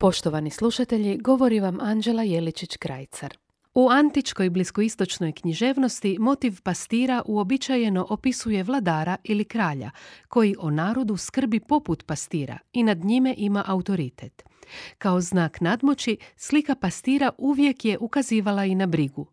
Poštovani slušatelji, govori vam Anđela Jeličić-Krajcar. U antičkoj bliskoistočnoj književnosti motiv pastira uobičajeno opisuje vladara ili kralja, koji o narodu skrbi poput pastira i nad njime ima autoritet. Kao znak nadmoći, slika pastira uvijek je ukazivala i na brigu.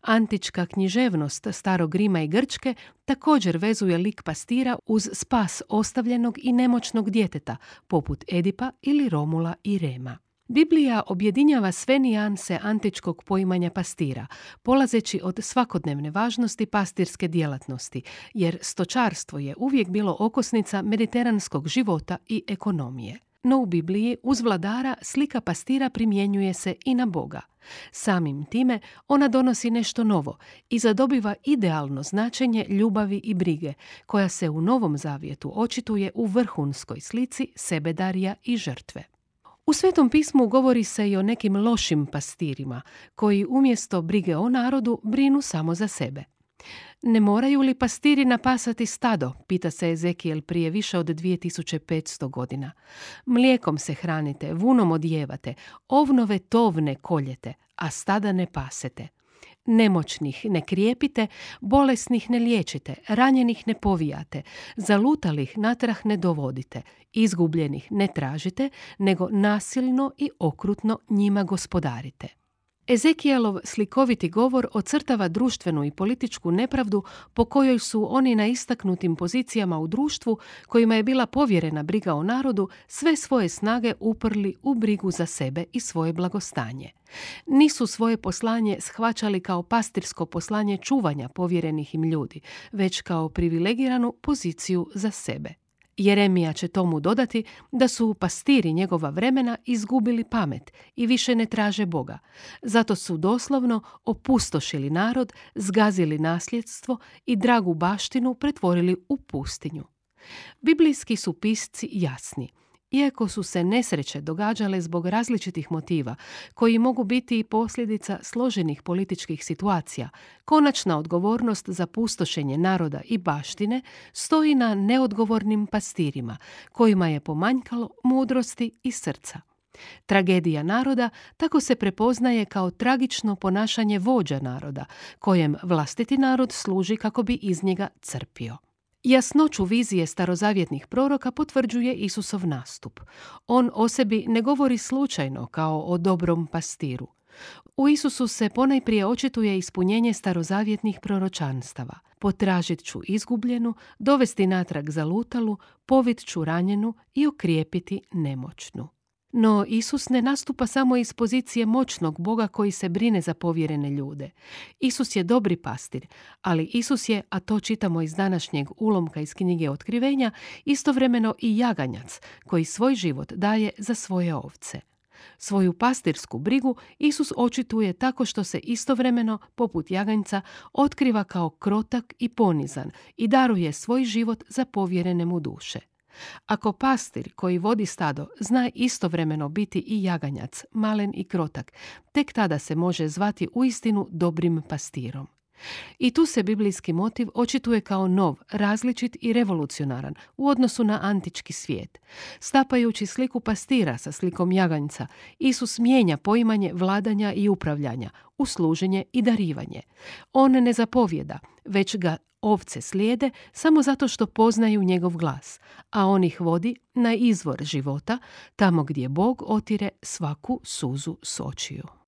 Antička književnost starog Rima i Grčke također vezuje lik pastira uz spas ostavljenog i nemoćnog djeteta, poput Edipa ili Romula i Rema. Biblija objedinjava sve nijanse antičkog poimanja pastira, polazeći od svakodnevne važnosti pastirske djelatnosti, jer stočarstvo je uvijek bilo okosnica mediteranskog života i ekonomije. No u Bibliji uz vladara slika pastira primjenjuje se i na Boga. Samim time ona donosi nešto novo i zadobiva idealno značenje ljubavi i brige, koja se u Novom Zavjetu očituje u vrhunskoj slici sebedarija i žrtve. U Svetom pismu govori se i o nekim lošim pastirima, koji umjesto brige o narodu brinu samo za sebe. Ne moraju li pastiri napasati stado, pita se Ezekijel prije više od 2500 godina. Mlijekom se hranite, vunom odjevate, ovnove tovne koljete, a stada ne pasete. Nemoćnih ne krijepite, bolesnih ne liječite, ranjenih ne povijate, zalutalih natrah ne dovodite, izgubljenih ne tražite, nego nasilno i okrutno njima gospodarite. Ezekijelov slikoviti govor ocrtava društvenu i političku nepravdu po kojoj su oni na istaknutim pozicijama u društvu, kojima je bila povjerena briga o narodu, sve svoje snage uprli u brigu za sebe i svoje blagostanje. Nisu svoje poslanje shvaćali kao pastirsko poslanje čuvanja povjerenih im ljudi, već kao privilegiranu poziciju za sebe. Jeremija će tomu dodati da su pastiri njegova vremena izgubili pamet i više ne traže Boga. Zato su doslovno opustošili narod, zgazili nasljedstvo i dragu baštinu pretvorili u pustinju. Biblijski su pisci jasni – iako su se nesreće događale zbog različitih motiva, koji mogu biti i posljedica složenih političkih situacija, konačna odgovornost za pustošenje naroda i baštine stoji na neodgovornim pastirima, kojima je pomanjkalo mudrosti i srca. Tragedija naroda tako se prepoznaje kao tragično ponašanje vođa naroda, kojem vlastiti narod služi kako bi iz njega crpio. Jasnoću vizije starozavjetnih proroka potvrđuje Isusov nastup. On o sebi ne govori slučajno kao o dobrom pastiru. U Isusu se ponajprije očituje ispunjenje starozavjetnih proročanstava. Potražit ću izgubljenu, dovesti natrag zalutalu, povit ću ranjenu i okrijepiti nemoćnu. No Isus ne nastupa samo iz pozicije moćnog Boga koji se brine za povjerene ljude. Isus je dobri pastir, ali Isus je, a to čitamo iz današnjeg ulomka iz knjige Otkrivenja, istovremeno i jaganjac koji svoj život daje za svoje ovce. Svoju pastirsku brigu Isus očituje tako što se istovremeno, poput jaganjca, otkriva kao krotak i ponizan i daruje svoj život za povjerene mu duše. Ako pastir koji vodi stado zna istovremeno biti i jaganjac, malen i krotak, tek tada se može zvati uistinu dobrim pastirom. I tu se biblijski motiv očituje kao nov, različit i revolucionaran u odnosu na antički svijet. Stapajući sliku pastira sa slikom jaganjca, Isus mijenja poimanje vladanja i upravljanja u služenje i darivanje. On ne zapovjeda, već ga ovce slijede samo zato što poznaju njegov glas, a on ih vodi na izvor života, tamo gdje Bog otire svaku suzu s očiju.